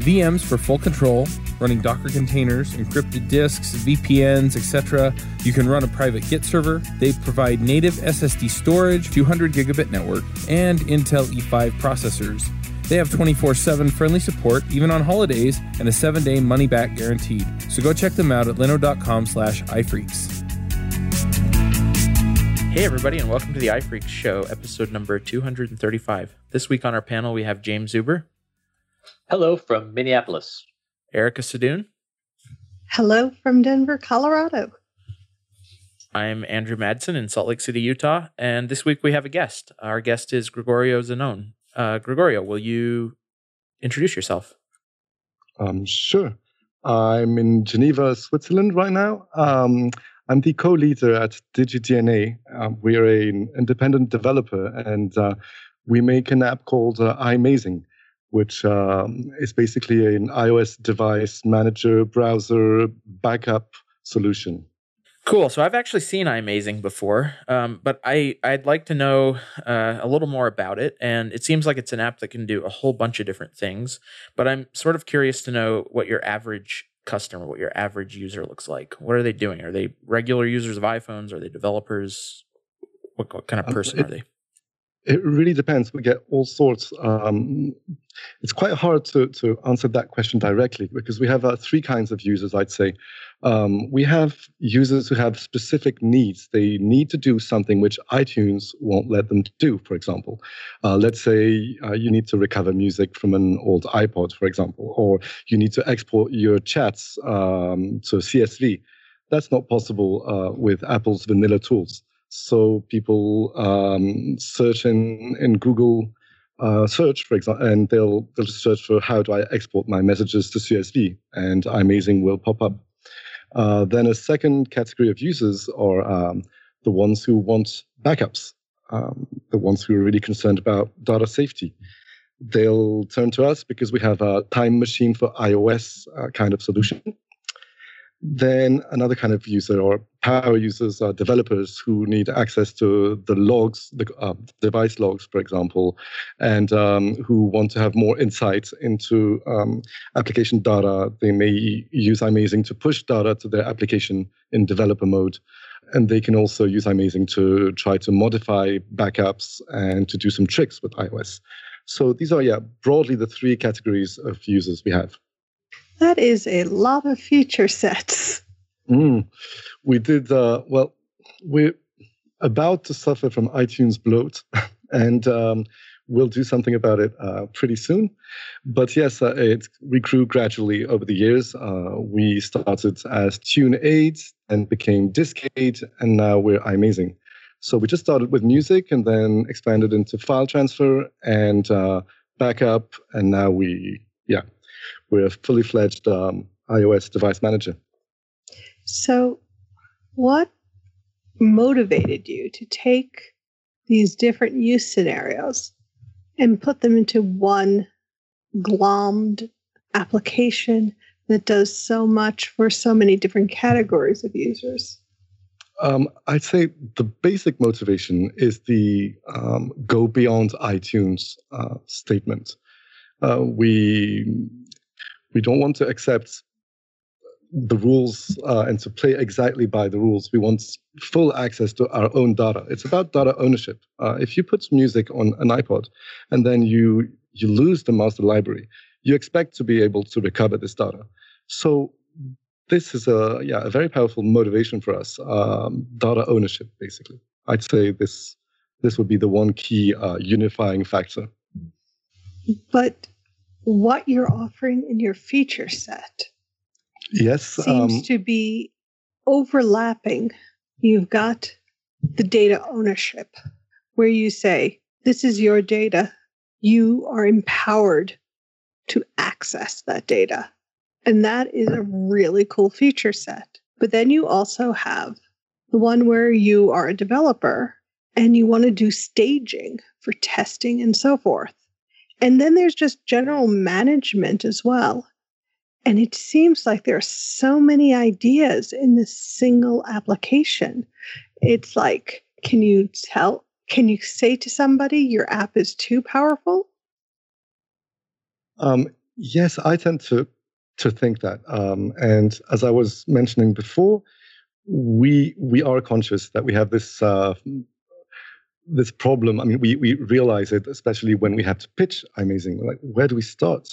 VMs for full control, running Docker containers, encrypted disks, VPNs, etc. You can run a private Git server. They provide native SSD storage, 200 gigabit network, and Intel E5 processors. They have 24 7 friendly support, even on holidays, and a 7 day money back guaranteed. So go check them out at linode.com slash iPhreaks. Hey, everybody, and welcome to the iPhreaks Show, episode number 235. This week on our panel, we have Jaim Zuber, Hello from Minneapolis. Erica Sadun. Hello from Denver, Colorado. I'm Andrew Madsen in Salt Lake City, Utah, and this week we have a guest. Our guest is Gregorio Zanon. Uh, Gregorio, will you introduce yourself? Um, sure. I'm in Geneva, Switzerland right now. Um, I'm the co-leader at DigiDNA. Um, we're an independent developer, and uh, we make an app called uh, iMazing, which um, is basically an iOS device manager browser backup solution. Cool. So I've actually seen iMazing before, um, but I I'd like to know uh, a little more about it. And it seems like it's an app that can do a whole bunch of different things. But I'm sort of curious to know what your average customer, what your average user looks like. What are they doing? Are they regular users of iPhones? Are they developers? What, what kind of Um, person it- are they? It really depends. We get all sorts. Um, it's quite hard to, to answer that question directly because we have uh, three kinds of users, I'd say. Um, we have users who have specific needs. They need to do something which iTunes won't let them do, for example. Uh, let's say uh, you need to recover music from an old iPod, for example, or you need to export your chats um, to CSV. That's not possible uh, with Apple's vanilla tools. So people um, search in in Google uh, search, for example, and they'll they'll just search for how do I export my messages to CSV, and iMazing will pop up. Uh, then a second category of users are um, the ones who want backups, um, the ones who are really concerned about data safety. They'll turn to us because we have a time machine for iOS uh, kind of solution. Then another kind of user or power users are developers who need access to the logs, the uh, device logs, for example, and um, who want to have more insight into um, application data. They may use iMazing to push data to their application in developer mode. And they can also use iMazing to try to modify backups and to do some tricks with iOS. So these are, yeah, broadly the three categories of users we have. That is a lot of feature sets. Mm. We did, uh, well, we're about to suffer from iTunes bloat, and um, we'll do something about it uh, pretty soon. But yes, uh, it, we grew gradually over the years. Uh, we started as TuneAid and became Disk 8, and now we're iMazing. So we just started with music and then expanded into file transfer and uh, backup, and now we, yeah, we're a fully fledged um, iOS device manager. So, what motivated you to take these different use scenarios and put them into one glommed application that does so much for so many different categories of users? Um, I'd say the basic motivation is the um, go beyond iTunes uh, statement. Uh, we we don't want to accept the rules uh, and to play exactly by the rules. We want full access to our own data. It's about data ownership. Uh, if you put music on an iPod and then you you lose the master library, you expect to be able to recover this data. So this is a yeah a very powerful motivation for us. Um, data ownership, basically. I'd say this this would be the one key uh, unifying factor. But what you're offering in your feature set Yes. seems um, to be overlapping. You've got the data ownership, where you say, This is your data. You are empowered to access that data. And that is a really cool feature set. But then you also have the one where you are a developer and you want to do staging for testing and so forth. And then there's just general management as well. And it seems like there are so many ideas in this single application. It's like, can you tell, can you say to somebody your app is too powerful? Um, yes, I tend to to think that. Um, and as I was mentioning before, we we are conscious that we have this uh, this problem. I mean, we we realize it, especially when we have to pitch iMazing. Like, where do we start?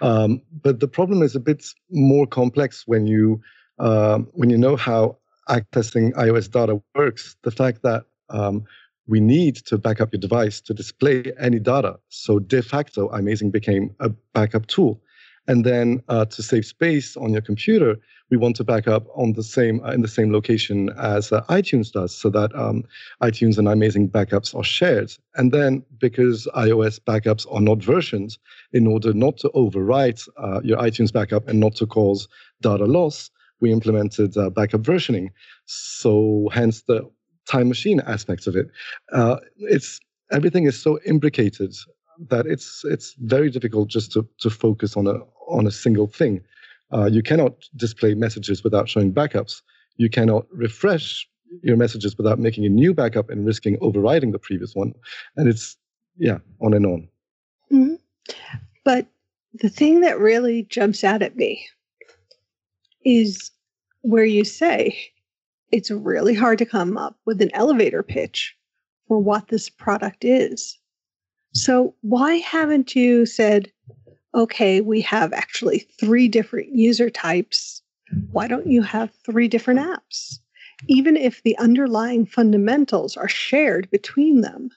Um, but the problem is a bit more complex when you um, when you know how accessing iOS data works. The fact that um, we need to back up your device to display any data. So de facto, iMazing became a backup tool. And then uh, to save space on your computer, we want to back up on the same uh, in the same location as uh, iTunes does, so that um, iTunes and iMazing backups are shared. And then because iOS backups are not versions, in order not to overwrite uh, your iTunes backup and not to cause data loss, we implemented uh, backup versioning. So hence the time machine aspects of it. Uh, it's everything is so imbricated that it's it's very difficult just to to focus on a on a single thing. Uh, you cannot display messages without showing backups. You cannot refresh your messages without making a new backup and risking overriding the previous one. And it's yeah, on and on. Mm-hmm. But the thing that really jumps out at me is where you say it's really hard to come up with an elevator pitch for what this product is. So, why haven't you said, okay, we have actually three different user types? Why don't you have three different apps? Even if the underlying fundamentals are shared between them,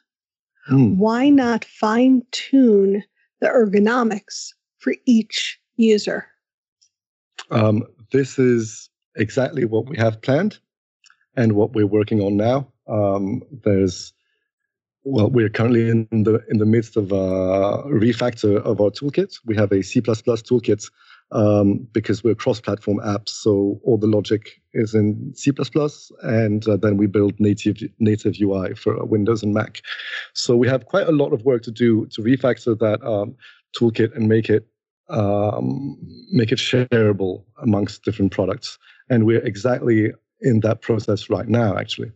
mm. why not fine tune the ergonomics for each user? Um, this is exactly what we have planned and what we're working on now. Um, there's well, we're currently in the in the midst of a refactor of our toolkit. We have a C++ toolkit um, because we're cross-platform apps, so all the logic is in C++, and uh, then we build native native UI for Windows and Mac. So we have quite a lot of work to do to refactor that um, toolkit and make it um, make it shareable amongst different products. And we're exactly in that process right now, actually.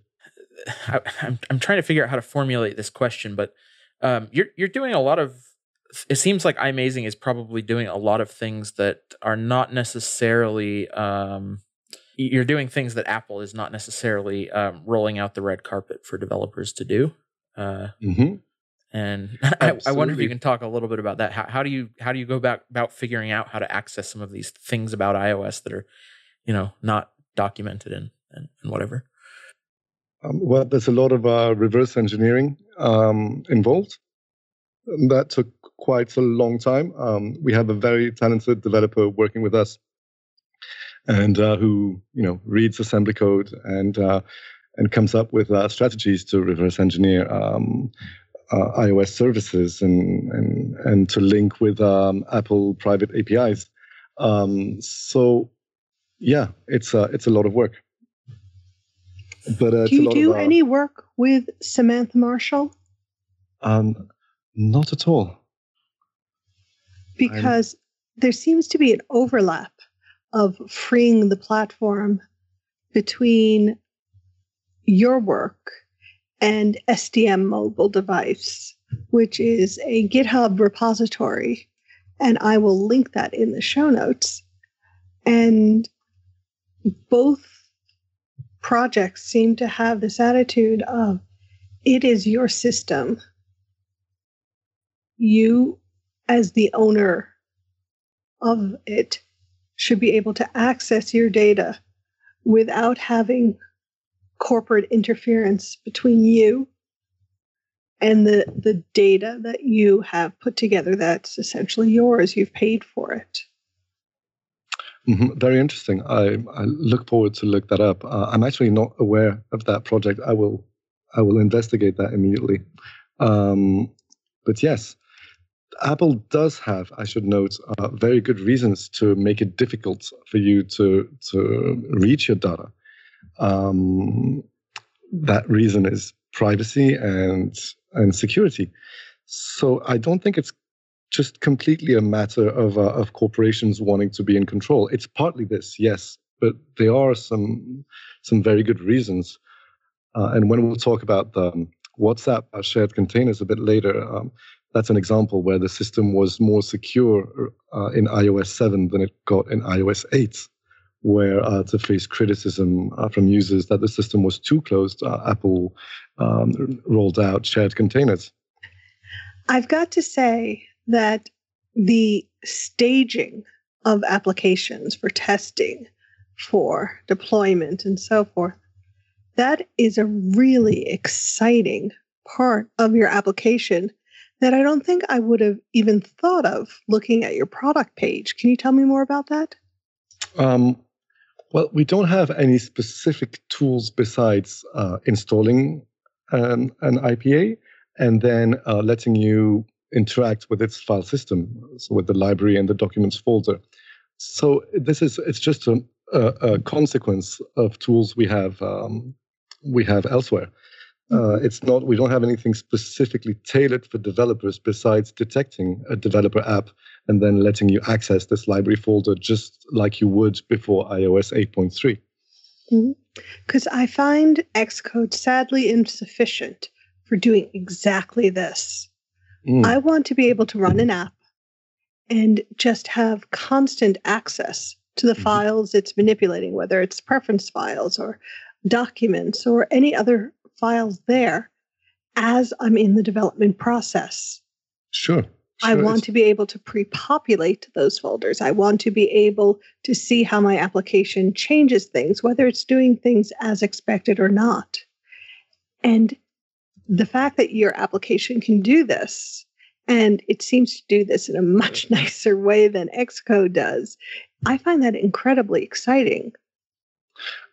I, am I'm, I'm trying to figure out how to formulate this question, but um, you're you're doing a lot of. It seems like iMazing is probably doing a lot of things that are not necessarily. Um, you're doing things that Apple is not necessarily um, rolling out the red carpet for developers to do. Uh, mm-hmm. And I, I, wonder if you can talk a little bit about that. How, how do you how do you go about about figuring out how to access some of these things about iOS that are, you know, not documented and and, and whatever? Um, well, there's a lot of uh, reverse engineering um, involved. That took quite a long time. Um, we have a very talented developer working with us, and uh, who you know reads assembly code and uh, and comes up with uh, strategies to reverse engineer um, uh, iOS services and and and to link with um, Apple private APIs. Um, so yeah, it's a it's a lot of work. But uh, do you do of, uh, any work with Samantha Marshall? Um, not at all. Because I'm... there seems to be an overlap of freeing the platform between your work and SDMMobileDevice, which is a GitHub repository. And I will link that in the show notes. And both projects seem to have this attitude of it is your system. You, as the owner of it, should be able to access your data without having corporate interference between you and the, the data that you have put together that's essentially yours. You've paid for it. Mm-hmm. Very interesting. I, I look forward to look that up. Uh, I'm actually not aware of that project. I will I will investigate that immediately. Um, but yes, Apple does have, I should note, uh, very good reasons to make it difficult for you to to reach your data. Um, that reason is privacy and and security. So I don't think it's just completely a matter of uh, of corporations wanting to be in control. It's partly this, yes, but there are some some very good reasons. Uh, and when we'll talk about the um, WhatsApp uh, shared containers a bit later, um, that's an example where the system was more secure uh, in iOS 7 than it got in iOS 8, where uh, to face criticism uh, from users that the system was too closed, uh, Apple um, rolled out shared containers. I've got to say that the staging of applications for testing, for deployment, and so forth, that is a really exciting part of your application that I don't think I would have even thought of looking at your product page. Can you tell me more about that? Um, well, we don't have any specific tools besides uh, installing an, an IPA and then uh, letting you interact with its file system, so with the library and the documents folder. So this is it's just a, a, a consequence of tools we have um, we have elsewhere. Uh, mm-hmm. it's not, we don't have anything specifically tailored for developers besides detecting a developer app and then letting you access this library folder just like you would before iOS 8.3. Because mm-hmm. I find Xcode sadly insufficient for doing exactly this. Mm. I want to be able to run an app and just have constant access to the mm-hmm. files it's manipulating, whether it's preference files or documents or any other files there as I'm in the development process. Sure. sure. I want to be able to pre populate those folders. I want to be able to see how my application changes things, whether it's doing things as expected or not. And the fact that your application can do this, and it seems to do this in a much nicer way than Xcode does, I find that incredibly exciting.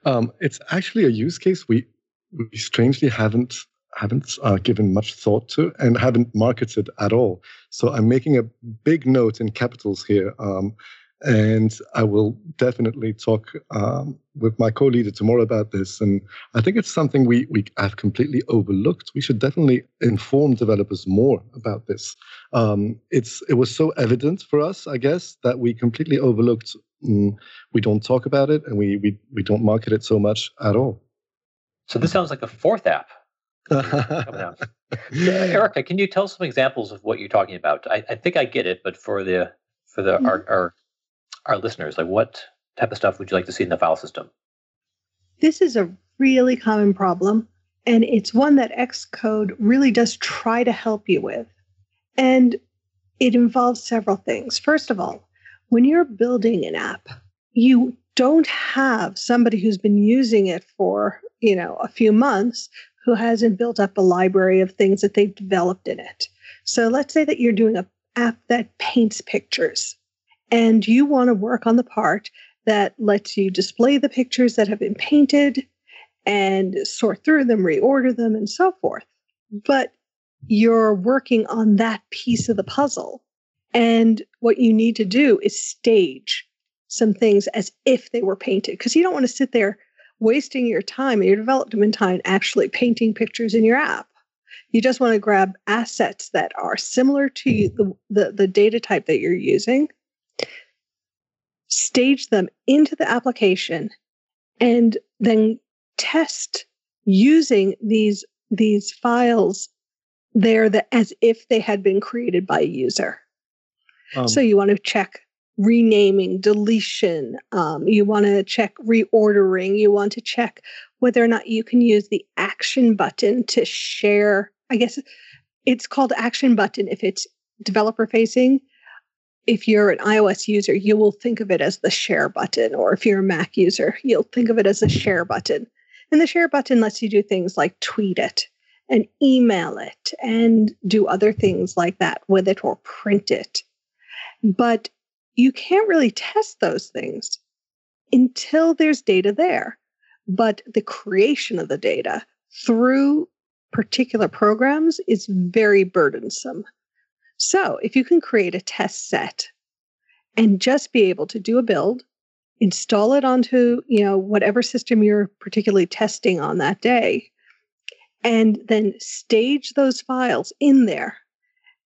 Um, it's actually a use case we we strangely haven't haven't uh, given much thought to and haven't marketed at all. So I'm making a big note in capitals here. Um, and I will definitely talk um, with my co-leader tomorrow about this. And I think it's something we we have completely overlooked. We should definitely inform developers more about this. Um, it's it was so evident for us, I guess, that we completely overlooked. Mm, we don't talk about it, and we we we don't market it so much at all. So this sounds like a fourth app. Erica, can you tell some examples of what you're talking about? I, I think I get it, but for the for the mm-hmm. our, our our listeners, like what type of stuff would you like to see in the file system? This is a really common problem, and it's one that Xcode really does try to help you with. And it involves several things. First of all, when you're building an app, you don't have somebody who's been using it for you know a few months who hasn't built up a library of things that they've developed in it so let's say that you're doing an app that paints pictures and you want to work on the part that lets you display the pictures that have been painted and sort through them reorder them and so forth but you're working on that piece of the puzzle and what you need to do is stage some things as if they were painted because you don't want to sit there wasting your time and your development time actually painting pictures in your app. You just want to grab assets that are similar to the, the, the data type that you're using, stage them into the application, and then test using these these files there that as if they had been created by a user. Um, so you want to check renaming, deletion. Um, you want to check reordering. You want to check whether or not you can use the action button to share. I guess it's called action button if it's developer facing. If you're an iOS user, you will think of it as the share button, or if you're a Mac user, you'll think of it as a share button. And the share button lets you do things like tweet it and email it and do other things like that with it or print it. But you can't really test those things until there's data there. But the creation of the data through particular programs is very burdensome. So if you can create a test set and just be able to do a build, install it onto, you know, whatever system you're particularly testing on that day, and then stage those files in there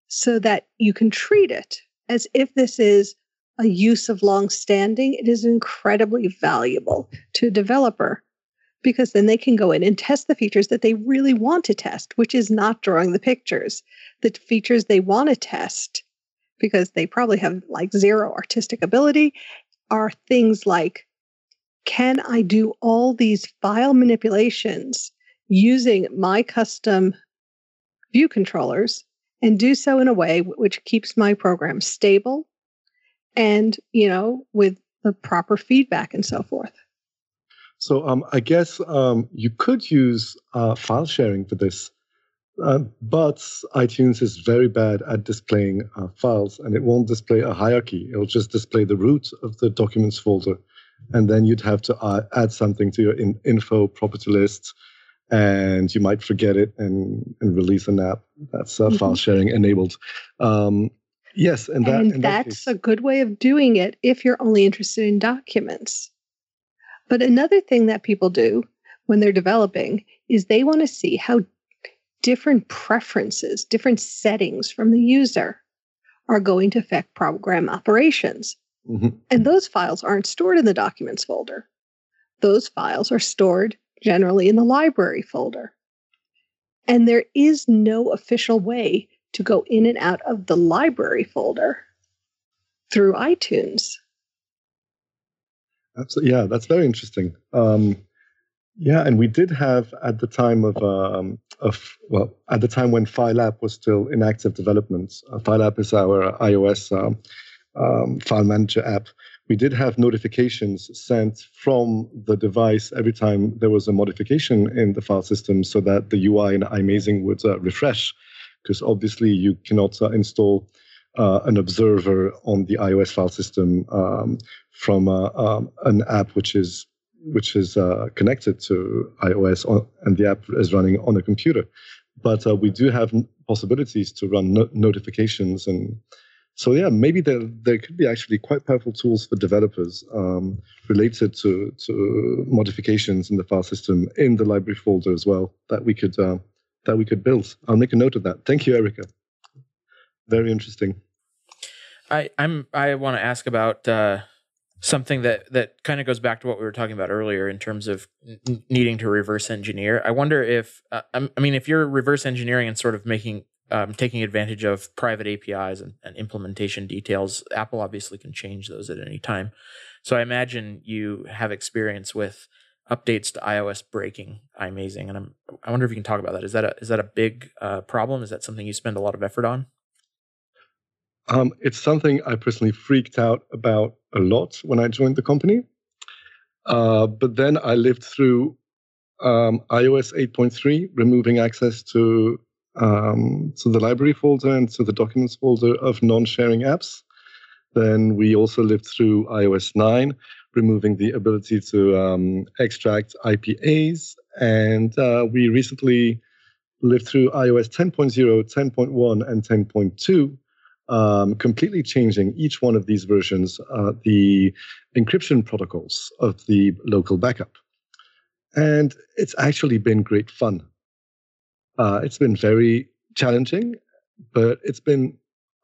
so that you can treat it as if this is a use of long standing, it is incredibly valuable to a developer because then they can go in and test the features that they really want to test, which is not drawing the pictures. The features they want to test, because they probably have like zero artistic ability, are things like can I do all these file manipulations using my custom view controllers and do so in a way which keeps my program stable and, you know, with the proper feedback and so forth. So um, I guess um, you could use uh, file sharing for this, uh, but iTunes is very bad at displaying uh, files, and it won't display a hierarchy. It'll just display the root of the documents folder, and then you'd have to uh, add something to your in- info property list, and you might forget it and, and release an app that's uh, mm-hmm. file sharing enabled. Um, yes, and, that, and that's that a good way of doing it if you're only interested in documents. But another thing that people do when they're developing is they want to see how different preferences, different settings from the user are going to affect program operations. Mm-hmm. And those files aren't stored in the documents folder. Those files are stored generally in the library folder. And there is no official way to go in and out of the library folder through iTunes. Absolutely, yeah, that's very interesting. Um, yeah, and we did have at the time of um, of well, at the time when FileApp was still in active development. Uh, FileApp is our iOS um, um, file manager app. We did have notifications sent from the device every time there was a modification in the file system, so that the UI in iMazing would uh, refresh. Because obviously, you cannot uh, install uh, an observer on the iOS file system um, from uh, um, an app which is which is uh, connected to iOS on, and the app is running on a computer. But uh, we do have possibilities to run no- notifications and so yeah, maybe there there could be actually quite powerful tools for developers um, related to to modifications in the file system in the library folder as well that we could uh, that we could build. I'll make a note of that. Thank you, Erica. Very interesting. I I'm I want to ask about uh, something that that kind of goes back to what we were talking about earlier in terms of n- needing to reverse engineer. I wonder if uh, I mean if you're reverse engineering and sort of making um, taking advantage of private APIs and, and, implementation details, Apple obviously can change those at any time. So I imagine you have experience with updates to iOS breaking iMazing, and I'm I wonder if you can talk about that. Is that a is that a big uh, problem? Is that something you spend a lot of effort on? Um, it's something I personally freaked out about a lot when I joined the company. Uh, but then I lived through um, iOS 8.3, removing access to um, to the library folder and to the documents folder of non-sharing apps. Then we also lived through iOS 9, removing the ability to um, extract IPAs, and uh, we recently lived through iOS 10.0, 10.1, and 10.2 um, completely changing each one of these versions uh, the encryption protocols of the local backup. And it's actually been great fun. Uh, it's been very challenging, but it's been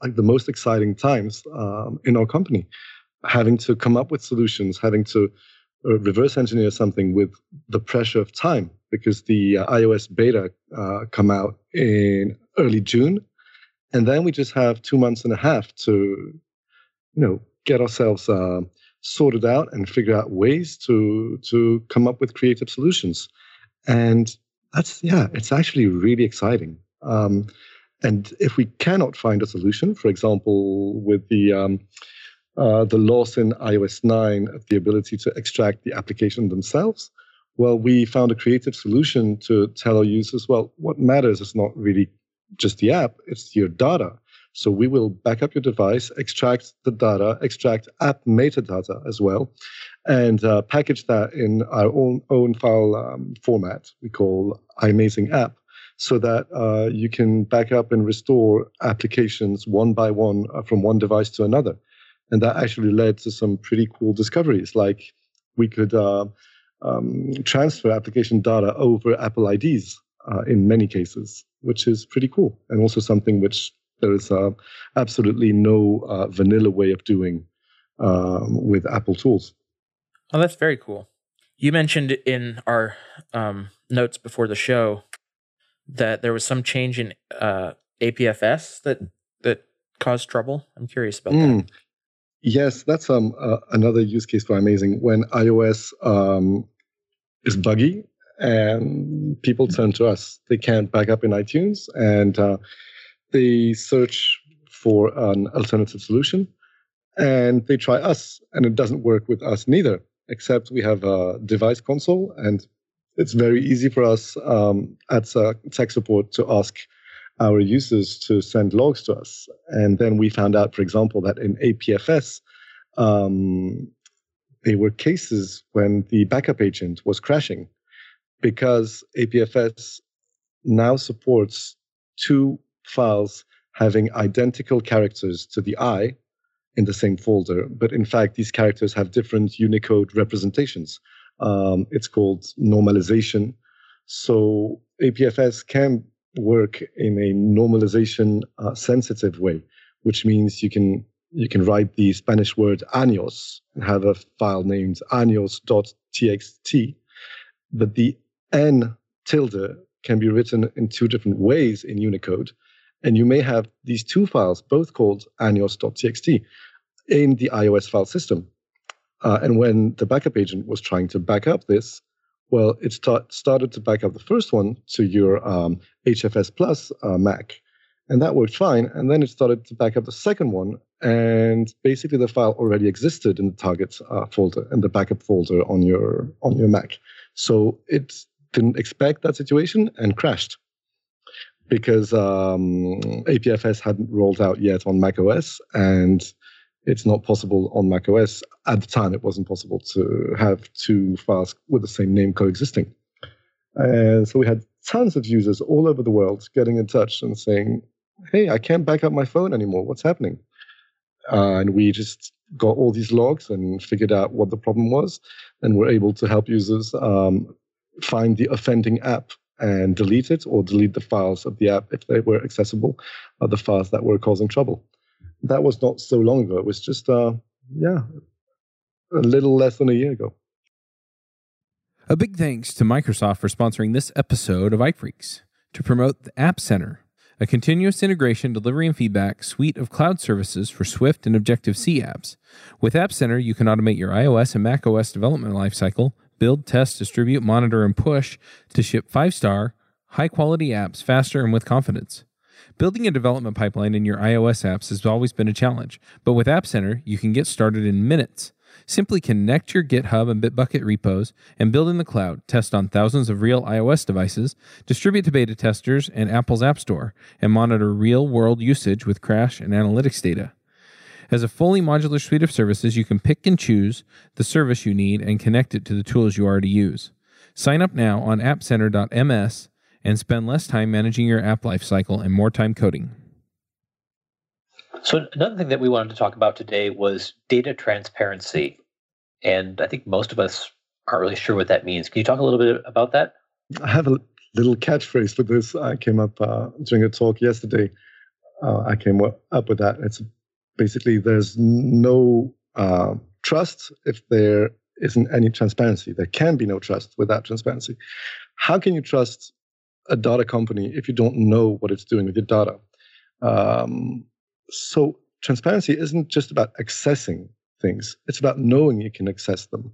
like the most exciting times um, in our company, having to come up with solutions, having to uh, reverse engineer something with the pressure of time because the uh, iOS beta uh, come out in early June and then we just have two months and a half to you know get ourselves uh, sorted out and figure out ways to to come up with creative solutions. And that's yeah it's actually really exciting. Um, and if we cannot find a solution for example with the um, uh, the loss in iOS 9 of the ability to extract the application themselves, well, we found a creative solution to tell our users, well, what matters is not really just the app, it's your data. So we will back up your device, extract the data, extract app metadata as well, and uh, package that in our own own file um, format we call iMazing app. so that uh, you can back up and restore applications one by one uh, from one device to another. And that actually led to some pretty cool discoveries, like we could uh, um, transfer application data over Apple IDs uh, in many cases, which is pretty cool, and also something which there is uh, absolutely no uh, vanilla way of doing um, with Apple tools. Oh, that's very cool. You mentioned in our um, notes before the show that there was some change in uh, APFS that that caused trouble. I'm curious about mm. that. Yes, that's um uh, another use case for iMazing when iOS um, is buggy and people turn to us. They can't back up in iTunes and uh, they search for an alternative solution and they try us and it doesn't work with us neither except we have a device console and it's very easy for us um, at tech support to ask our users to send logs to us. And then we found out, for example, that in APFS, um, there were cases when the backup agent was crashing because APFS now supports two files having identical characters to the eye in the same folder, but in fact, these characters have different Unicode representations. Um, it's called normalization. So APFS can work in a normalization uh, sensitive way, which means you can you can write the Spanish word años and have a file named años.txt, but the n tilde can be written in two different ways in Unicode. And you may have these two files, both called años.txt, in the iOS file system. Uh, and when the backup agent was trying to back up this, well, it start, started to back up the first one to your um, HFS Plus uh, Mac, and that worked fine. And then it started to back up the second one, and basically the file already existed in the target uh, folder and the backup folder on your on your Mac. So it didn't expect that situation and crashed because um, APFS hadn't rolled out yet on macOS, and it's not possible on macOS. At the time, it wasn't possible to have two files with the same name coexisting. And so we had tons of users all over the world getting in touch and saying, Hey, I can't back up my phone anymore. What's happening? Uh, and we just got all these logs and figured out what the problem was. And we're able to help users um, find the offending app and delete it or delete the files of the app if they were accessible, uh, the files that were causing trouble that was not so long ago. It was just, uh, yeah, a little less than a year ago. A big thanks to Microsoft for sponsoring this episode of iPhreaks to promote the App Center, a continuous integration, delivery, and feedback suite of cloud services for Swift and Objective C apps. With App Center, you can automate your iOS and macOS development lifecycle, build, test, distribute, monitor, and push to ship five star, high quality apps faster and with confidence. Building a development pipeline in your iOS apps has always been a challenge, but with App Center, you can get started in minutes. Simply connect your GitHub and Bitbucket repos and build in the cloud, test on thousands of real iOS devices, distribute to beta testers and Apple's App Store, and monitor real world usage with crash and analytics data. As a fully modular suite of services, you can pick and choose the service you need and connect it to the tools you already use. Sign up now on appcenter.ms and spend less time managing your app lifecycle and more time coding. So, another thing that we wanted to talk about today was data transparency. And I think most of us aren't really sure what that means. Can you talk a little bit about that? I have a little catchphrase for this. I came up uh, during a talk yesterday. Uh, I came up with that. It's basically there's no uh, trust if there isn't any transparency. There can be no trust without transparency. How can you trust a data company if you don't know what it's doing with your data. Um, so transparency isn't just about accessing things; it's about knowing you can access them,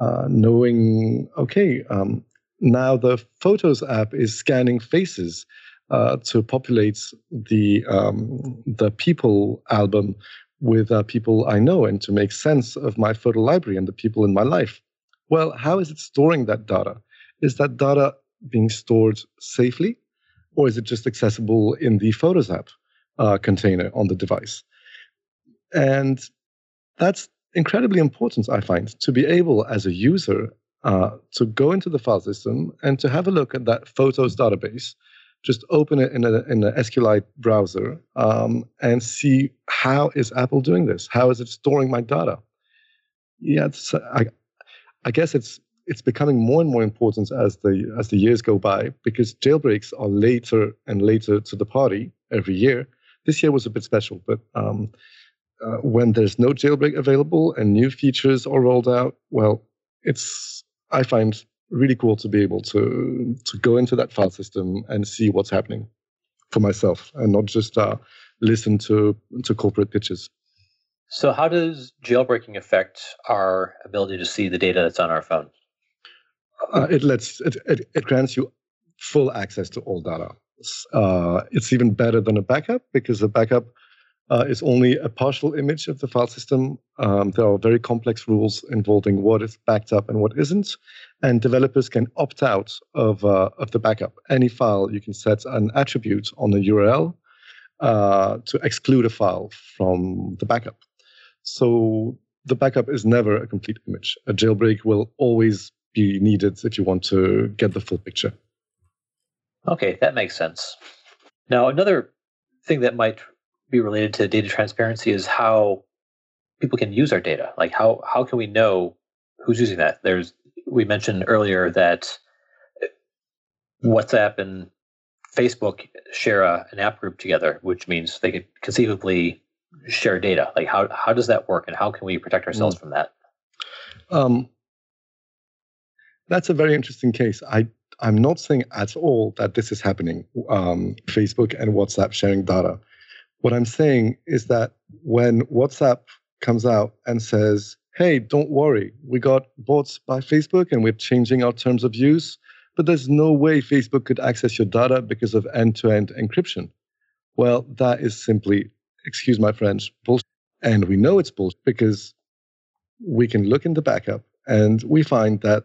uh, knowing okay. Um, now the Photos app is scanning faces uh, to populate the um, the people album with uh, people I know and to make sense of my photo library and the people in my life. Well, how is it storing that data? Is that data being stored safely, or is it just accessible in the Photos app uh, container on the device? And that's incredibly important, I find, to be able as a user uh, to go into the file system and to have a look at that Photos database just open it in a in an SQLite browser um, and see how is Apple doing this? How is it storing my data? Yeah, I, I guess it's it's becoming more and more important as the as the years go by because jailbreaks are later and later to the party every year. This year was a bit special, but um, uh, when there's no jailbreak available and new features are rolled out, well, it's I find really cool to be able to to go into that file system and see what's happening for myself and not just uh, listen to to corporate pitches. So, how does jailbreaking affect our ability to see the data that's on our phone? Uh, it lets it, it, it grants you full access to all data. Uh, it's even better than a backup because a backup uh, is only a partial image of the file system. Um, there are very complex rules involving what is backed up and what isn't, and developers can opt out of uh, of the backup. Any file you can set an attribute on the URL uh, to exclude a file from the backup. So the backup is never a complete image. A jailbreak will always be needed if you want to get the full picture. Okay, that makes sense. Now, another thing that might be related to data transparency is how people can use our data. Like how how can we know who's using that? There's we mentioned earlier that WhatsApp and Facebook share a, an app group together, which means they could conceivably share data. Like how how does that work, and how can we protect ourselves mm. from that? Um, that's a very interesting case. I I'm not saying at all that this is happening. Um, Facebook and WhatsApp sharing data. What I'm saying is that when WhatsApp comes out and says, hey, don't worry, we got bought by Facebook and we're changing our terms of use, but there's no way Facebook could access your data because of end to end encryption. Well, that is simply, excuse my French, bullshit. And we know it's bullshit because we can look in the backup and we find that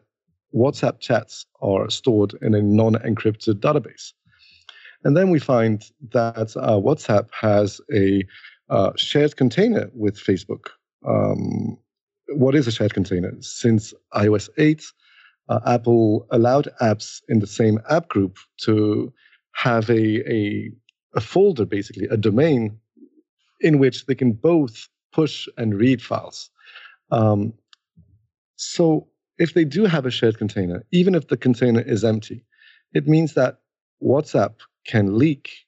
WhatsApp chats are stored in a non encrypted database. And then we find that uh, WhatsApp has a uh, shared container with Facebook. Um, what is a shared container? Since iOS 8, uh, Apple allowed apps in the same app group to have a, a, a folder, basically, a domain in which they can both push and read files. Um, so if they do have a shared container, even if the container is empty, it means that WhatsApp can leak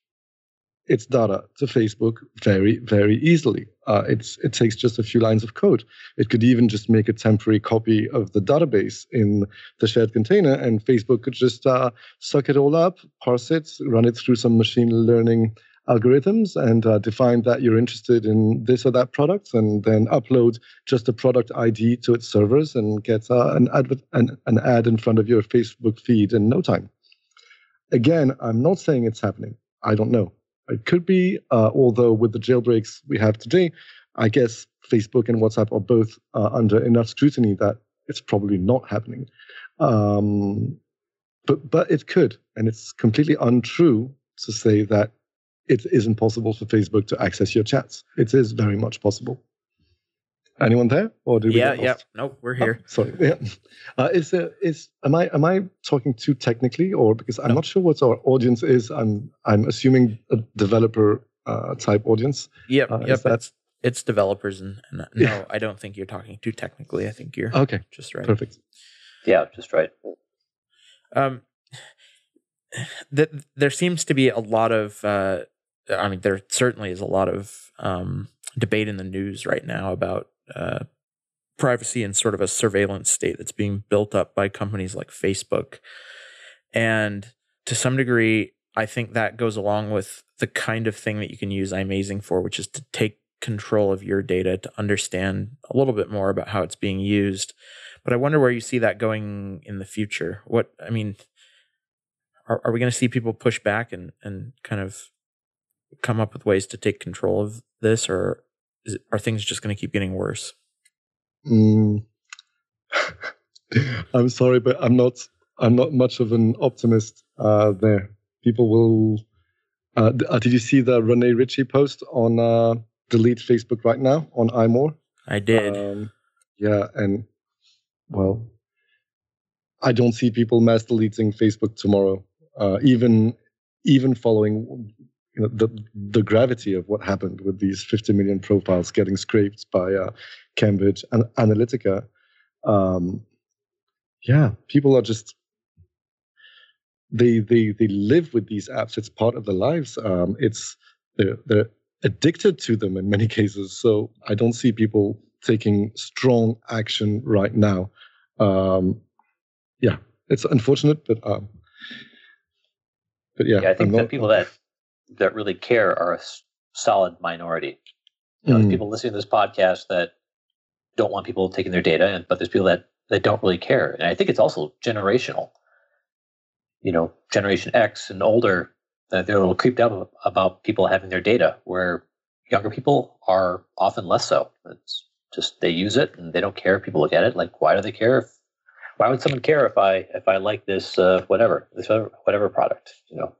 its data to Facebook very, very easily. Uh, it's, it takes just a few lines of code. It could even just make a temporary copy of the database in the shared container, and Facebook could just uh, suck it all up, parse it, run it through some machine learning algorithms, and uh, define that you're interested in this or that product, and then upload just a product ID to its servers and get uh, an, adver- an, an ad in front of your Facebook feed in no time. Again, I'm not saying it's happening. I don't know. It could be, uh, although with the jailbreaks we have today, I guess Facebook and WhatsApp are both uh, under enough scrutiny that it's probably not happening. Um, but but it could, and it's completely untrue to say that it isn't possible for Facebook to access your chats. It is very much possible. Anyone there, or do we? Yeah, yeah. Nope, we're here. Oh, sorry. Yeah. Uh, is uh, is am I am I talking too technically, or because I'm no. not sure what our audience is? I'm I'm assuming a developer uh, type audience. Yep, uh, yep. That's it's developers, and, and no, yeah. I don't think you're talking too technically. I think you're okay. Just right. Perfect. Yeah, just right. Um, that there seems to be a lot of. Uh, I mean, there certainly is a lot of um, debate in the news right now about uh, privacy and sort of a surveillance state that's being built up by companies like Facebook. And to some degree, I think that goes along with the kind of thing that you can use iMazing for, which is to take control of your data to understand a little bit more about how it's being used. But I wonder where you see that going in the future. What I mean, are, are we going to see people push back and, and kind of come up with ways to take control of this, or is, are things just going to keep getting worse? Mm. I'm sorry, but I'm not. I'm not much of an optimist uh, there. People will. Uh, uh, did you see the Rene Ritchie post on uh, delete Facebook right now on iMore? I did. Um, yeah, and well, I don't see people mass deleting Facebook tomorrow. Uh, even even following you know, the the gravity of what happened with these 50 million profiles getting scraped by uh, Cambridge and Analytica. Um, yeah, people are just they they they live with these apps. It's part of their lives. Um, it's they're they're addicted to them in many cases. So I don't see people taking strong action right now. Um, yeah, it's unfortunate, but um, but yeah, yeah I think the people that that really care are a solid minority. You know, mm. people listening to this podcast that don't want people taking their data, and but there's people that that don't really care, and I think it's also generational. You know, Generation X and older, they're a little creeped out about people having their data, where younger people are often less so. It's just they use it and they don't care if people look at it. Like, why do they care? If, why would someone care if I if I like this uh, whatever this whatever product? You know.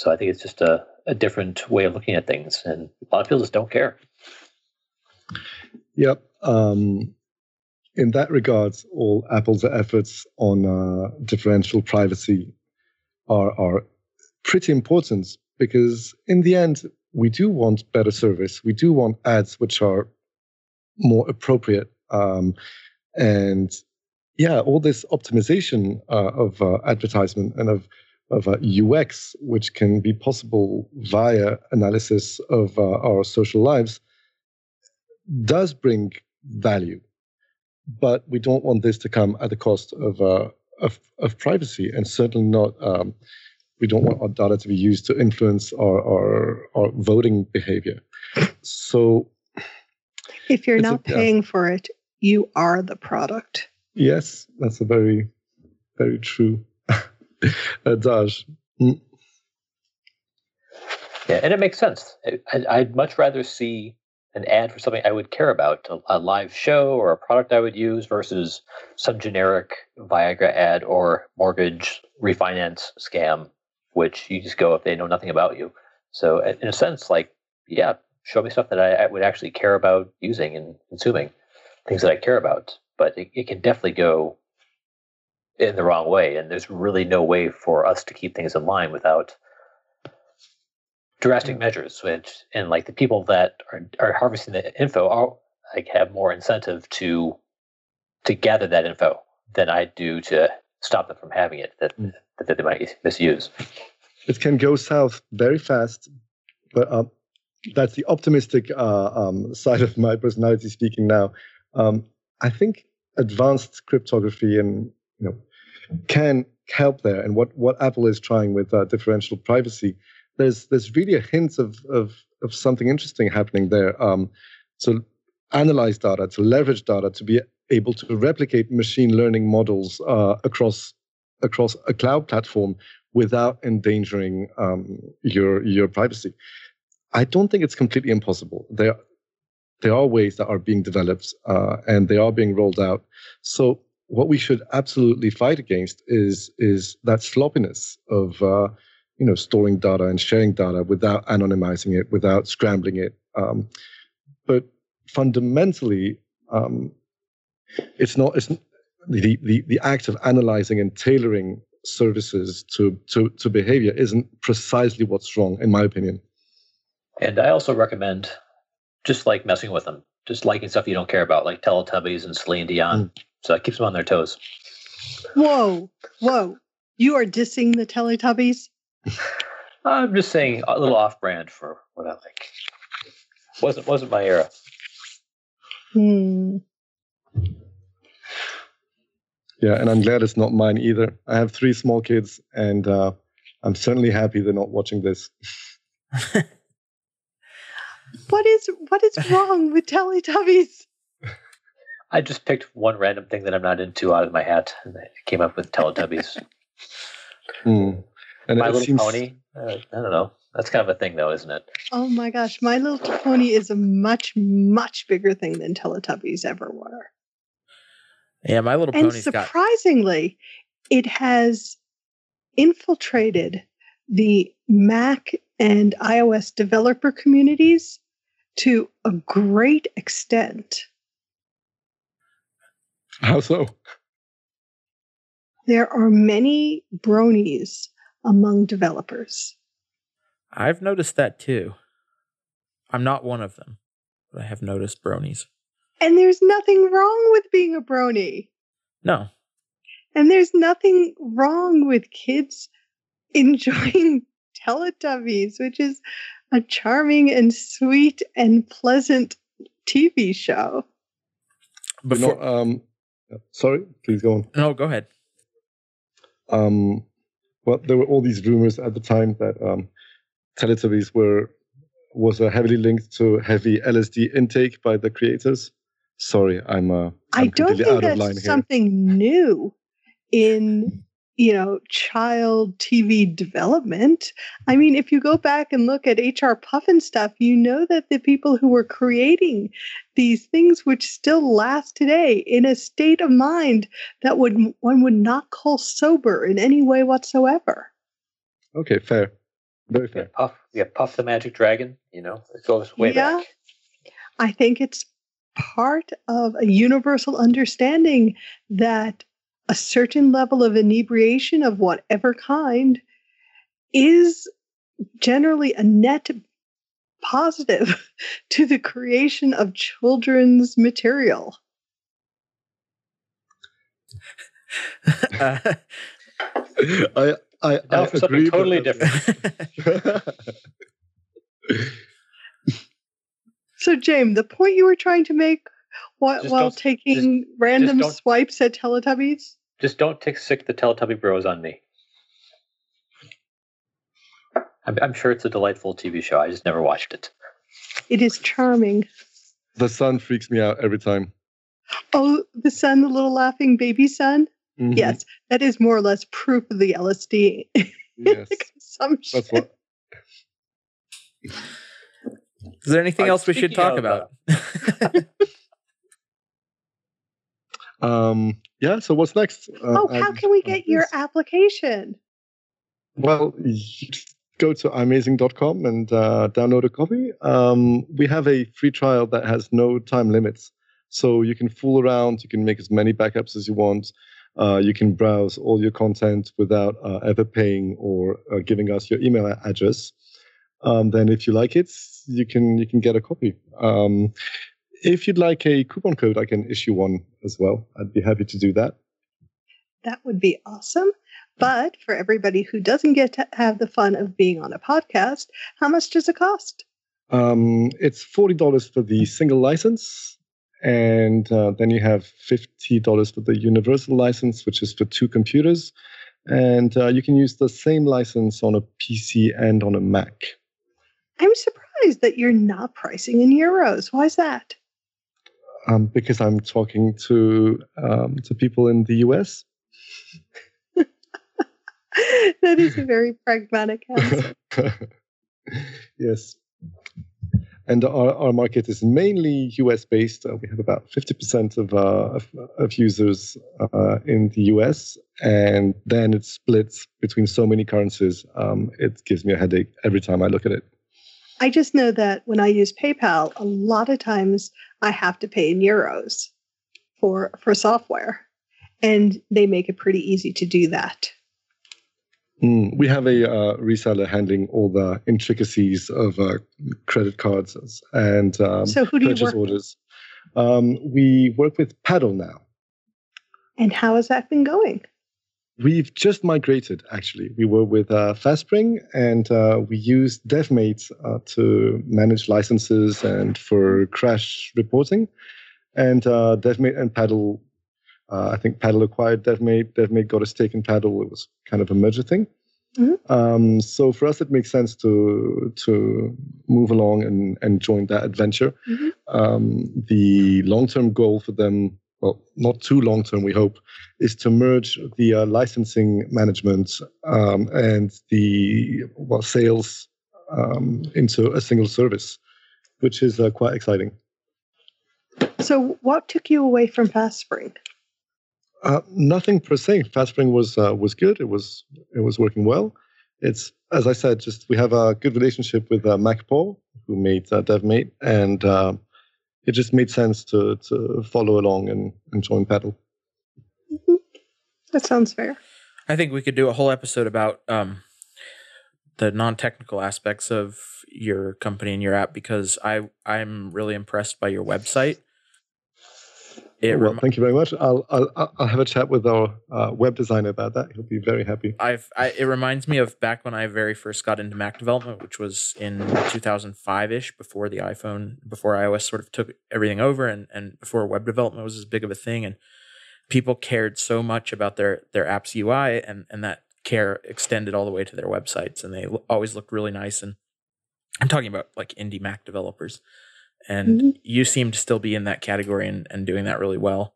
So I think it's just a, a different way of looking at things, and a lot of people just don't care. Yep. Um, in that regard, all Apple's efforts on uh, differential privacy are are pretty important because in the end, we do want better service. We do want ads which are more appropriate. Um, and yeah, all this optimization uh, of uh, advertisement and of of uh, UX, which can be possible via analysis of uh, our social lives, does bring value. But we don't want this to come at the cost of uh, of, of, privacy, and certainly not. Um, we don't want our data to be used to influence our our, our voting behavior. So, if you're not a, paying for it, you are the product. Yes, that's a very, very true it does. Mm. Yeah, and it makes sense. I, would much rather see an ad for something I would care about, a, a, live show or a product I would use, versus some generic Viagra ad or mortgage refinance scam, which you just go if they know nothing about you. So, in a sense, like, yeah, show me stuff that I, I would actually care about using and consuming, things that I care about. But it, it can definitely go in the wrong way. And there's really no way for us to keep things in line without drastic mm. measures. Which and like the people that are, are harvesting the info are like have more incentive to to gather that info than I do to stop them from having it that mm. that they might misuse. It can go south very fast, but um, that's the optimistic uh, um, side of my personality speaking now. Um, I think advanced cryptography and you know can help there. And what, what Apple is trying with uh, differential privacy, there's there's really a hint of of, of something interesting happening there. Um, to analyze data, to leverage data, to be able to replicate machine learning models uh, across across a cloud platform without endangering um, your your privacy. I don't think it's completely impossible. There there are ways that are being developed uh, and they are being rolled out. So what we should absolutely fight against is is that sloppiness of uh, you know storing data and sharing data without anonymizing it, without scrambling it. Um, but fundamentally, um, it's not. It's the, the the act of analyzing and tailoring services to to to behavior isn't precisely what's wrong, in my opinion. And I also recommend just like messing with them, just liking stuff you don't care about, like Teletubbies and Celine Dion. Mm so it keeps them on their toes. Whoa, whoa! You are dissing the Teletubbies. I'm just saying a little off-brand for what I like. wasn't wasn't my era. Hmm. Yeah, and I'm glad it's not mine either. I have three small kids, and uh, I'm certainly happy they're not watching this. what is what is wrong with Teletubbies? I just picked one random thing that I'm not into out of my hat, and I came up with Teletubbies. mm. And My Little seems... Pony. Uh, I don't know. That's kind of a thing, though, isn't it? Oh my gosh, My Little Pony is a much, much bigger thing than Teletubbies ever were. Yeah, My Little Pony. And surprisingly, got... it has infiltrated the Mac and iOS developer communities to a great extent. How so? There are many bronies among developers. I've noticed that too. I'm not one of them, but I have noticed bronies. And there's nothing wrong with being a brony. No, And there's nothing wrong with kids enjoying Teletubbies, which is a charming and sweet and pleasant TV show. You know, um, sorry, please go on. no, go ahead. Um, well, there were all these rumors at the time that um, Teletubbies were was uh, heavily linked to heavy LSD intake by the creators. Sorry, I'm uh, I I'm don't completely think out that's something new in you know child TV development. I mean, if you go back and look at HR Pufnstuf, you know that the people who were creating these things, which still last today, in a state of mind that would one would not call sober in any way whatsoever. Okay, fair, very Yeah, fair. Puff, yeah, Puff the Magic Dragon. You know, it goes way Yeah. back. I think it's part of a universal understanding that a certain level of inebriation of whatever kind is generally a net positive to the creation of children's material. Uh, I I, Now I for something agree, but totally that's- So, James, the point you were trying to make while, while don't- taking random don't- swipes at Teletubbies? Just don't take sick the Teletubby Bros on me. I'm, I'm sure it's a delightful TV show. I just never watched it. It is charming. the sun freaks me out every time. Oh, the sun, the little laughing baby sun? Mhm. Yes, that is more or less proof of the LSD yes, consumption. that's what. Is there anything Alright, else we should talk of, about? Um, yeah. So what's next? Uh, oh, how can we get your application? Well, you go to imazing.com and uh, download a copy. Um, we have a free trial that has no time limits. So you can fool around, you can make as many backups as you want. Uh, you can browse all your content without uh, ever paying or uh, giving us your email address. Um, then, if you like it, you can you can get a copy. Um, if you'd like a coupon code, I can issue one as well. I'd be happy to do that. That would be awesome. But for everybody who doesn't get to have the fun of being on a podcast, how much does it cost? Um, it's forty dollars for the single license, and uh, then you have fifty dollars for the universal license, which is for two computers, and uh, you can use the same license on a PC and on a Mac. I'm surprised that you're not pricing in euros. Why is that? Um, because I'm talking to um, to people in the US. that is a very pragmatic answer. yes. And our, our market is mainly US based. Uh, we have about 50% of, uh, of, of users uh, in the US, and then it splits between so many currencies. Um, it gives me a headache every time I look at it. I just know that when I use PayPal, a lot of times I have to pay in euros for for software, and they make it pretty easy to do that. Mm, we have a uh, reseller handling all the intricacies of uh, credit cards and um, so who do you purchase work with, orders. Um, we work with Paddle now. and how has that been going? We've just migrated, actually. We were with uh, FastSpring and uh, we used DevMate uh, to manage licenses and for crash reporting. And uh, DevMate and Paddle, uh, I think Paddle acquired DevMate. DevMate got a stake in Paddle. It was kind of a merger thing. Mhm. Um, so for us, it makes sense to to move along and, and join that adventure. Mhm. Um, the long term goal for them, well, not too long term, we hope, is to merge the uh, licensing management um, and the well sales um, into a single service, which is uh, quite exciting. So, what took you away from FastSpring? Uh, nothing per se. FastSpring was uh, was good. It was it was working well. It's as I said, just we have a good relationship with uh, MacPaw, who made uh, DevMate, and uh, it just made sense to to follow along and, and join Paddle. That sounds fair. I think we could do a whole episode about um, the non-technical aspects of your company and your app because I I'm really impressed by your website. It well, rem- thank you very much. I'll, I'll I'll have a chat with our uh, web designer about that. He'll be very happy. I've I, it reminds me of back when I very first got into Mac development, which was in 2005 ish, before the iPhone, before iOS sort of took everything over, and and before web development was as big of a thing, and people cared so much about their their app's UI, and and that care extended all the way to their websites, and they always looked really nice. And I'm talking about like indie Mac developers and mm-hmm. you seem to still be in that category and, and doing that really well.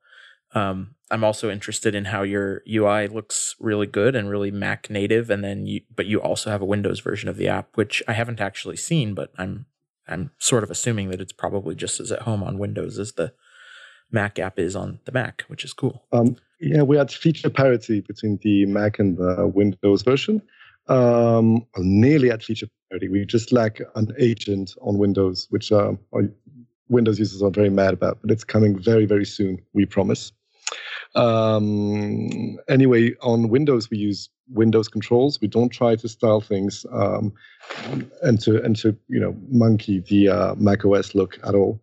Um, I'm also interested in how your UI looks really good and really Mac native, and then you, but you also have a Windows version of the app, which I haven't actually seen, but I'm I'm sort of assuming that it's probably just as at home on Windows as the Mac app is on the Mac, which is cool. Um, yeah, we had feature parity between the Mac and the Windows version. Um, nearly at feature parity. We just lack an agent on Windows, which uh, Windows users are very mad about, but it's coming very, very soon, we promise. Um, anyway, on Windows, we use Windows controls. We don't try to style things um, and to and to you know monkey the uh, Mac OS look at all.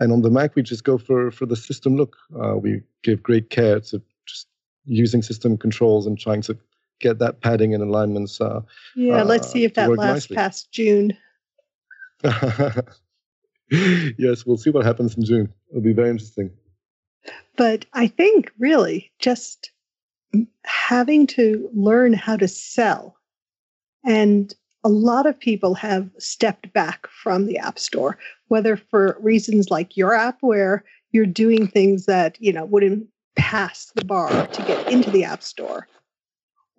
And on the Mac, we just go for for the system look. Uh, we give great care to just using system controls and trying to get that padding and alignments. Uh, yeah, let's uh, see if that lasts nicely. past June. yes, we'll see what happens in June. It'll be very interesting. But I think really just having to learn how to sell. And a lot of people have stepped back from the App Store, whether for reasons like your app, where you're doing things that, you know, wouldn't pass the bar to get into the App Store,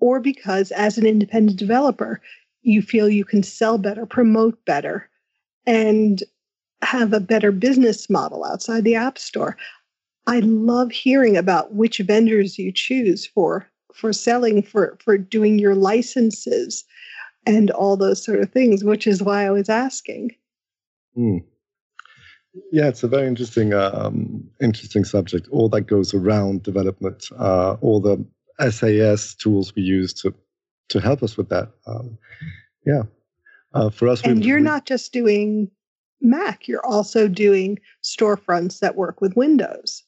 or because as an independent developer, you feel you can sell better, promote better, and have a better business model outside the App Store. I love hearing about which vendors you choose for for selling for for doing your licenses and all those sort of things, which is why I was asking. Mm. Yeah, it's a very interesting um, interesting subject. All that goes around development, uh, all the SaaS tools we use to to help us with that. Um, yeah, uh, for us, and we, you're we, not just doing Mac; you're also doing storefronts that work with Windows.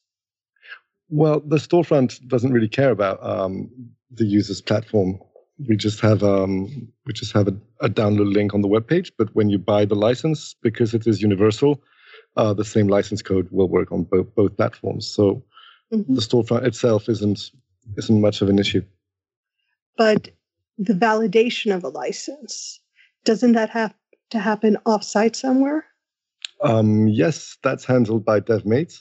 Well, the storefront doesn't really care about um, the user's platform. We just have um, we just have a, a, download link on the web page. But when you buy the license, because it is universal, uh, the same license code will work on both both platforms. So mm-hmm. the storefront itself isn't isn't much of an issue. But the validation of a license doesn't that have to happen offsite somewhere? Um, yes, that's handled by DevMate.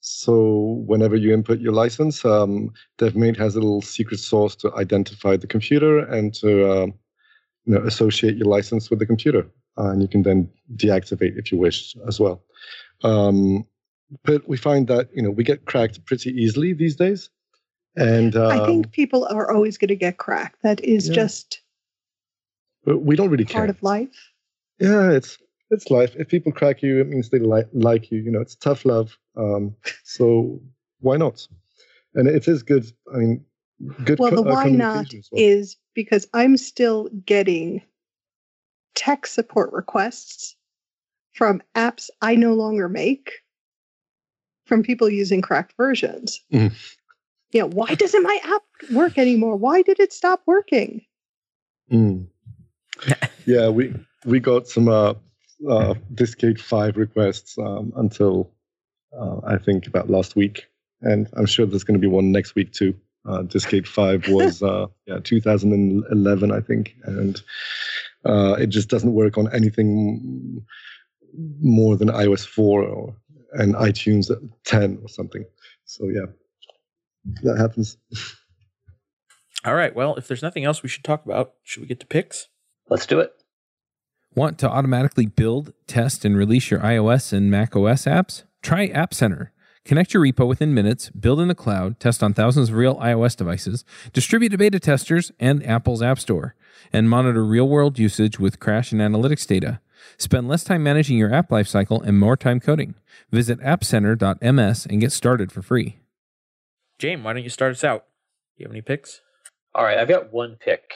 So whenever you input your license, um, DevMate has a little secret source to identify the computer and to uh, you know, associate your license with the computer. Uh, and you can then deactivate if you wish as well. Um, but we find that you know we get cracked pretty easily these days. And um, I think people are always going to get cracked. That is yeah. just. We don't really part care. Part of life. Yeah, it's it's life. If people crack you, it means they like like you. You know, it's tough love. Um, so why not? And it is good. I mean, good. Well, co- the uh, why not well. is because I'm still getting tech support requests from apps I no longer make from people using cracked versions. Mm you know, why doesn't my app work anymore? Why did it stop working? Mm. yeah, we we got some uh, uh, DiskAid five requests um, until uh, I think about last week, and I'm sure there's going to be one next week too. Uh, DiskAid five was uh, yeah 2011, I think, and uh, it just doesn't work on anything more than iOS four or and iTunes 10 or something. So yeah, that happens. All right. Well, if there's nothing else we should talk about, should we get to picks? Let's do it. Want to automatically build, test, and release your iOS and Mac OS apps? Try App Center. Connect your repo within minutes, build in the cloud, test on thousands of real iOS devices, distribute to beta testers and Apple's App Store, and monitor real world usage with crash and analytics data. Spend less time managing your app lifecycle and more time coding. Visit appcenter.ms and get started for free. James, why don't you start us out? Do you have any picks? All right, I've got one pick.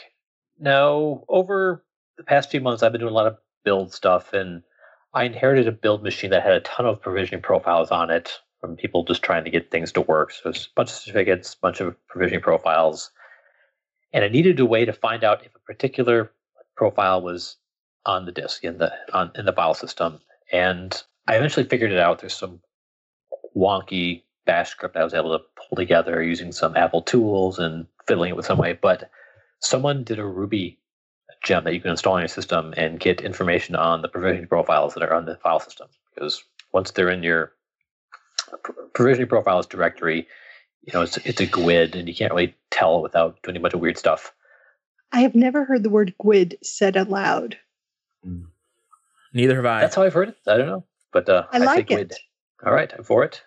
Now, over the past few months, I've been doing a lot of build stuff, and I inherited a build machine that had a ton of provisioning profiles on it from people just trying to get things to work. So it's a bunch of certificates, a bunch of provisioning profiles, and I needed a way to find out if a particular profile was on the disk in the on in the file system. And I eventually figured it out. There's some wonky bash script I was able to pull together using some Apple tools and fiddling it with some way. But someone did a Ruby gem that you can install on your system and get information on the provisioning profiles that are on the file system. Because once they're in your provisioning profiles directory, you know, it's it's a GUID and you can't really tell without doing a bunch of weird stuff. I have never heard the word GUID said aloud. Neither have I. That's how I've heard it. I don't know, but uh, I say like GUID. it. All right, I'm for it.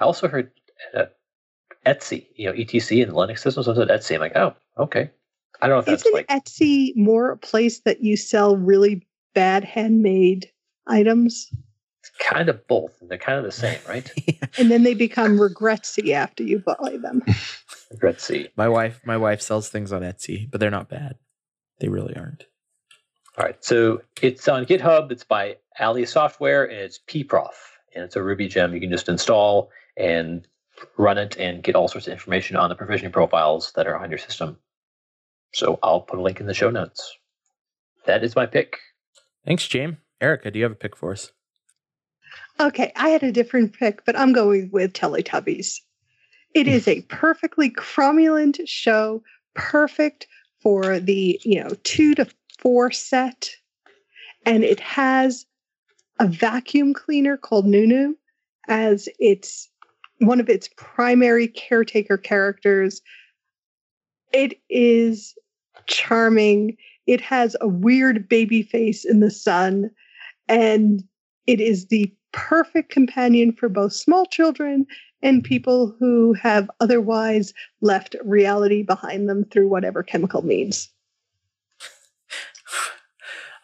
I also heard uh, Etsy, you know, ETC and Linux systems. I said Etsy. I'm like, oh, okay. I don't know if that's Isn't like Etsy more a place that you sell really bad handmade items It's kind of both. and They're kind of the same, right? and then they become regretsy after you buy them? Etsy. my wife my wife sells things on Etsy, but they're not bad. They really aren't. All right, so it's on GitHub. It's by AliSoftware, and it's pprof, and it's a Ruby gem you can just install and run it and get all sorts of information on the provisioning profiles that are on your system. So I'll put a link in the show notes. That is my pick. Thanks, James. Erica, do you have a pick for us? Okay, I had a different pick, but I'm going with Teletubbies. It is a perfectly cromulent show, perfect for the, you know, two to four set. And it has a vacuum cleaner called Noo-Noo as its one of its primary caretaker characters. It is charming. It has a weird baby face in the sun, and it is the perfect companion for both small children and people who have otherwise left reality behind them through whatever chemical means.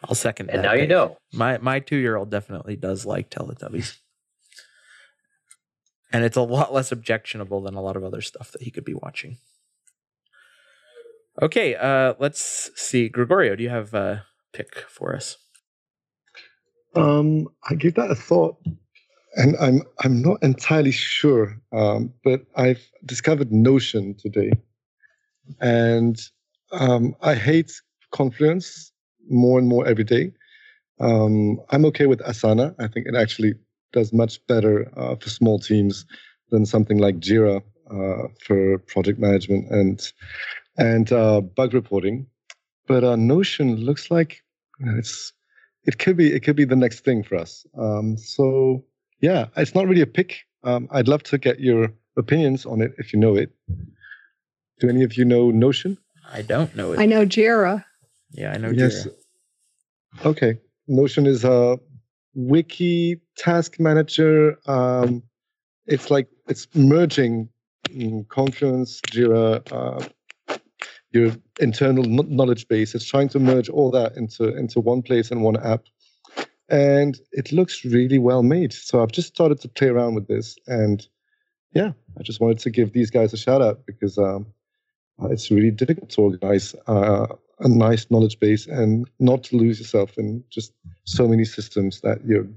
I'll second And that now you know. My my two year old definitely does like Teletubbies. And it's a lot less objectionable than a lot of other stuff that he could be watching. Okay, uh, let's see. Gregorio, do you have a pick for us? Um, I gave that a thought, and I'm I'm not entirely sure, um, but I've discovered Notion today, and um, I hate Confluence more and more every day. Um, I'm okay with Asana. I think it actually does much better uh, for small teams than something like Jira uh, for project management and and uh, bug reporting. But uh, Notion looks like you know, it's it could be it could be the next thing for us. Um, so yeah, it's not really a pick. Um, I'd love to get your opinions on it if you know it. Do any of you know Notion? I don't know it. I know Jira. Yeah, I know Yes. Jira. Okay. Notion is a wiki task manager. Um, it's like it's merging mm, Confluence, Jira, uh, your internal knowledge base. It's trying to merge all that into into one place and one app, and it looks really well made. So I've just started to play around with this, and yeah, I just wanted to give these guys a shout out because um, uh, it's really difficult to organize uh, a nice knowledge base and not to lose yourself in just so many systems that your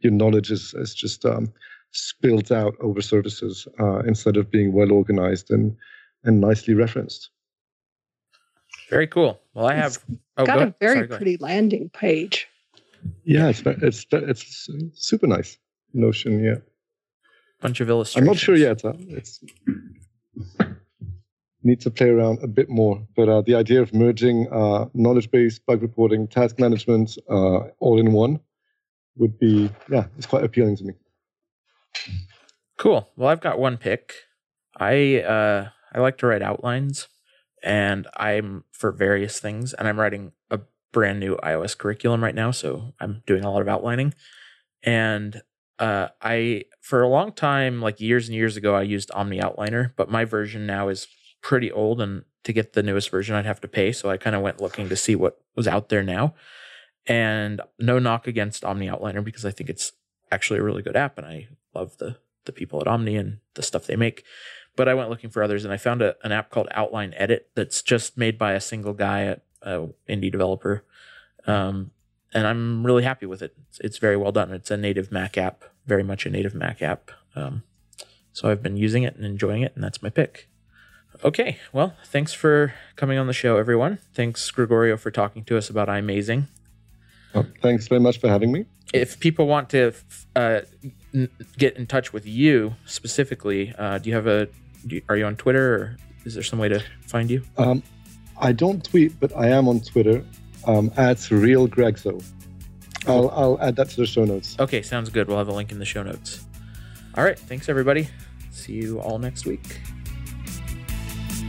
your knowledge is, is just um, spilled out over services uh, instead of being well organized and and nicely referenced. Very cool. Well, I have. Oh, Got go a very Sorry, go pretty landing page. Yeah, it's it's it's super nice Notion. Yeah, bunch of illustrations. I'm not sure yet. Huh? It's need to play around a bit more, but uh, the idea of merging uh, knowledge base, bug reporting, task management, uh, all in one would be yeah, it's quite appealing to me. Cool. Well, I've got one pick. I uh I like to write outlines and I'm for various things and I'm writing a brand new iOS curriculum right now, so I'm doing a lot of outlining. And uh I for a long time like years and years ago I used OmniOutliner, but my version now is pretty old and to get the newest version I'd have to pay, so I kind of went looking to see what was out there now. And no knock against OmniOutliner because I think it's actually a really good app and I love the the people at Omni and the stuff they make. but I went looking for others, and I found a, an app called OutlineEdit that's just made by a single guy, a, a indie developer, um, and I'm really happy with it. It's, it's, very well done. It's a native Mac app, very much a native Mac app. Um, so I've been using it and enjoying it, and that's my pick. Okay, well, thanks for coming on the show, everyone. Thanks, Gregorio, for talking to us about iMazing. Well, thanks very much for having me. If people want to uh, n- get in touch with you specifically, uh, do you have a? You, are you on Twitter, or is there some way to find you? Um, I don't tweet, but I am on Twitter um, at real Gregzo. I'll, I'll add that to the show notes. Okay, sounds good. We'll have a link in the show notes. All right, thanks everybody. See you all next week.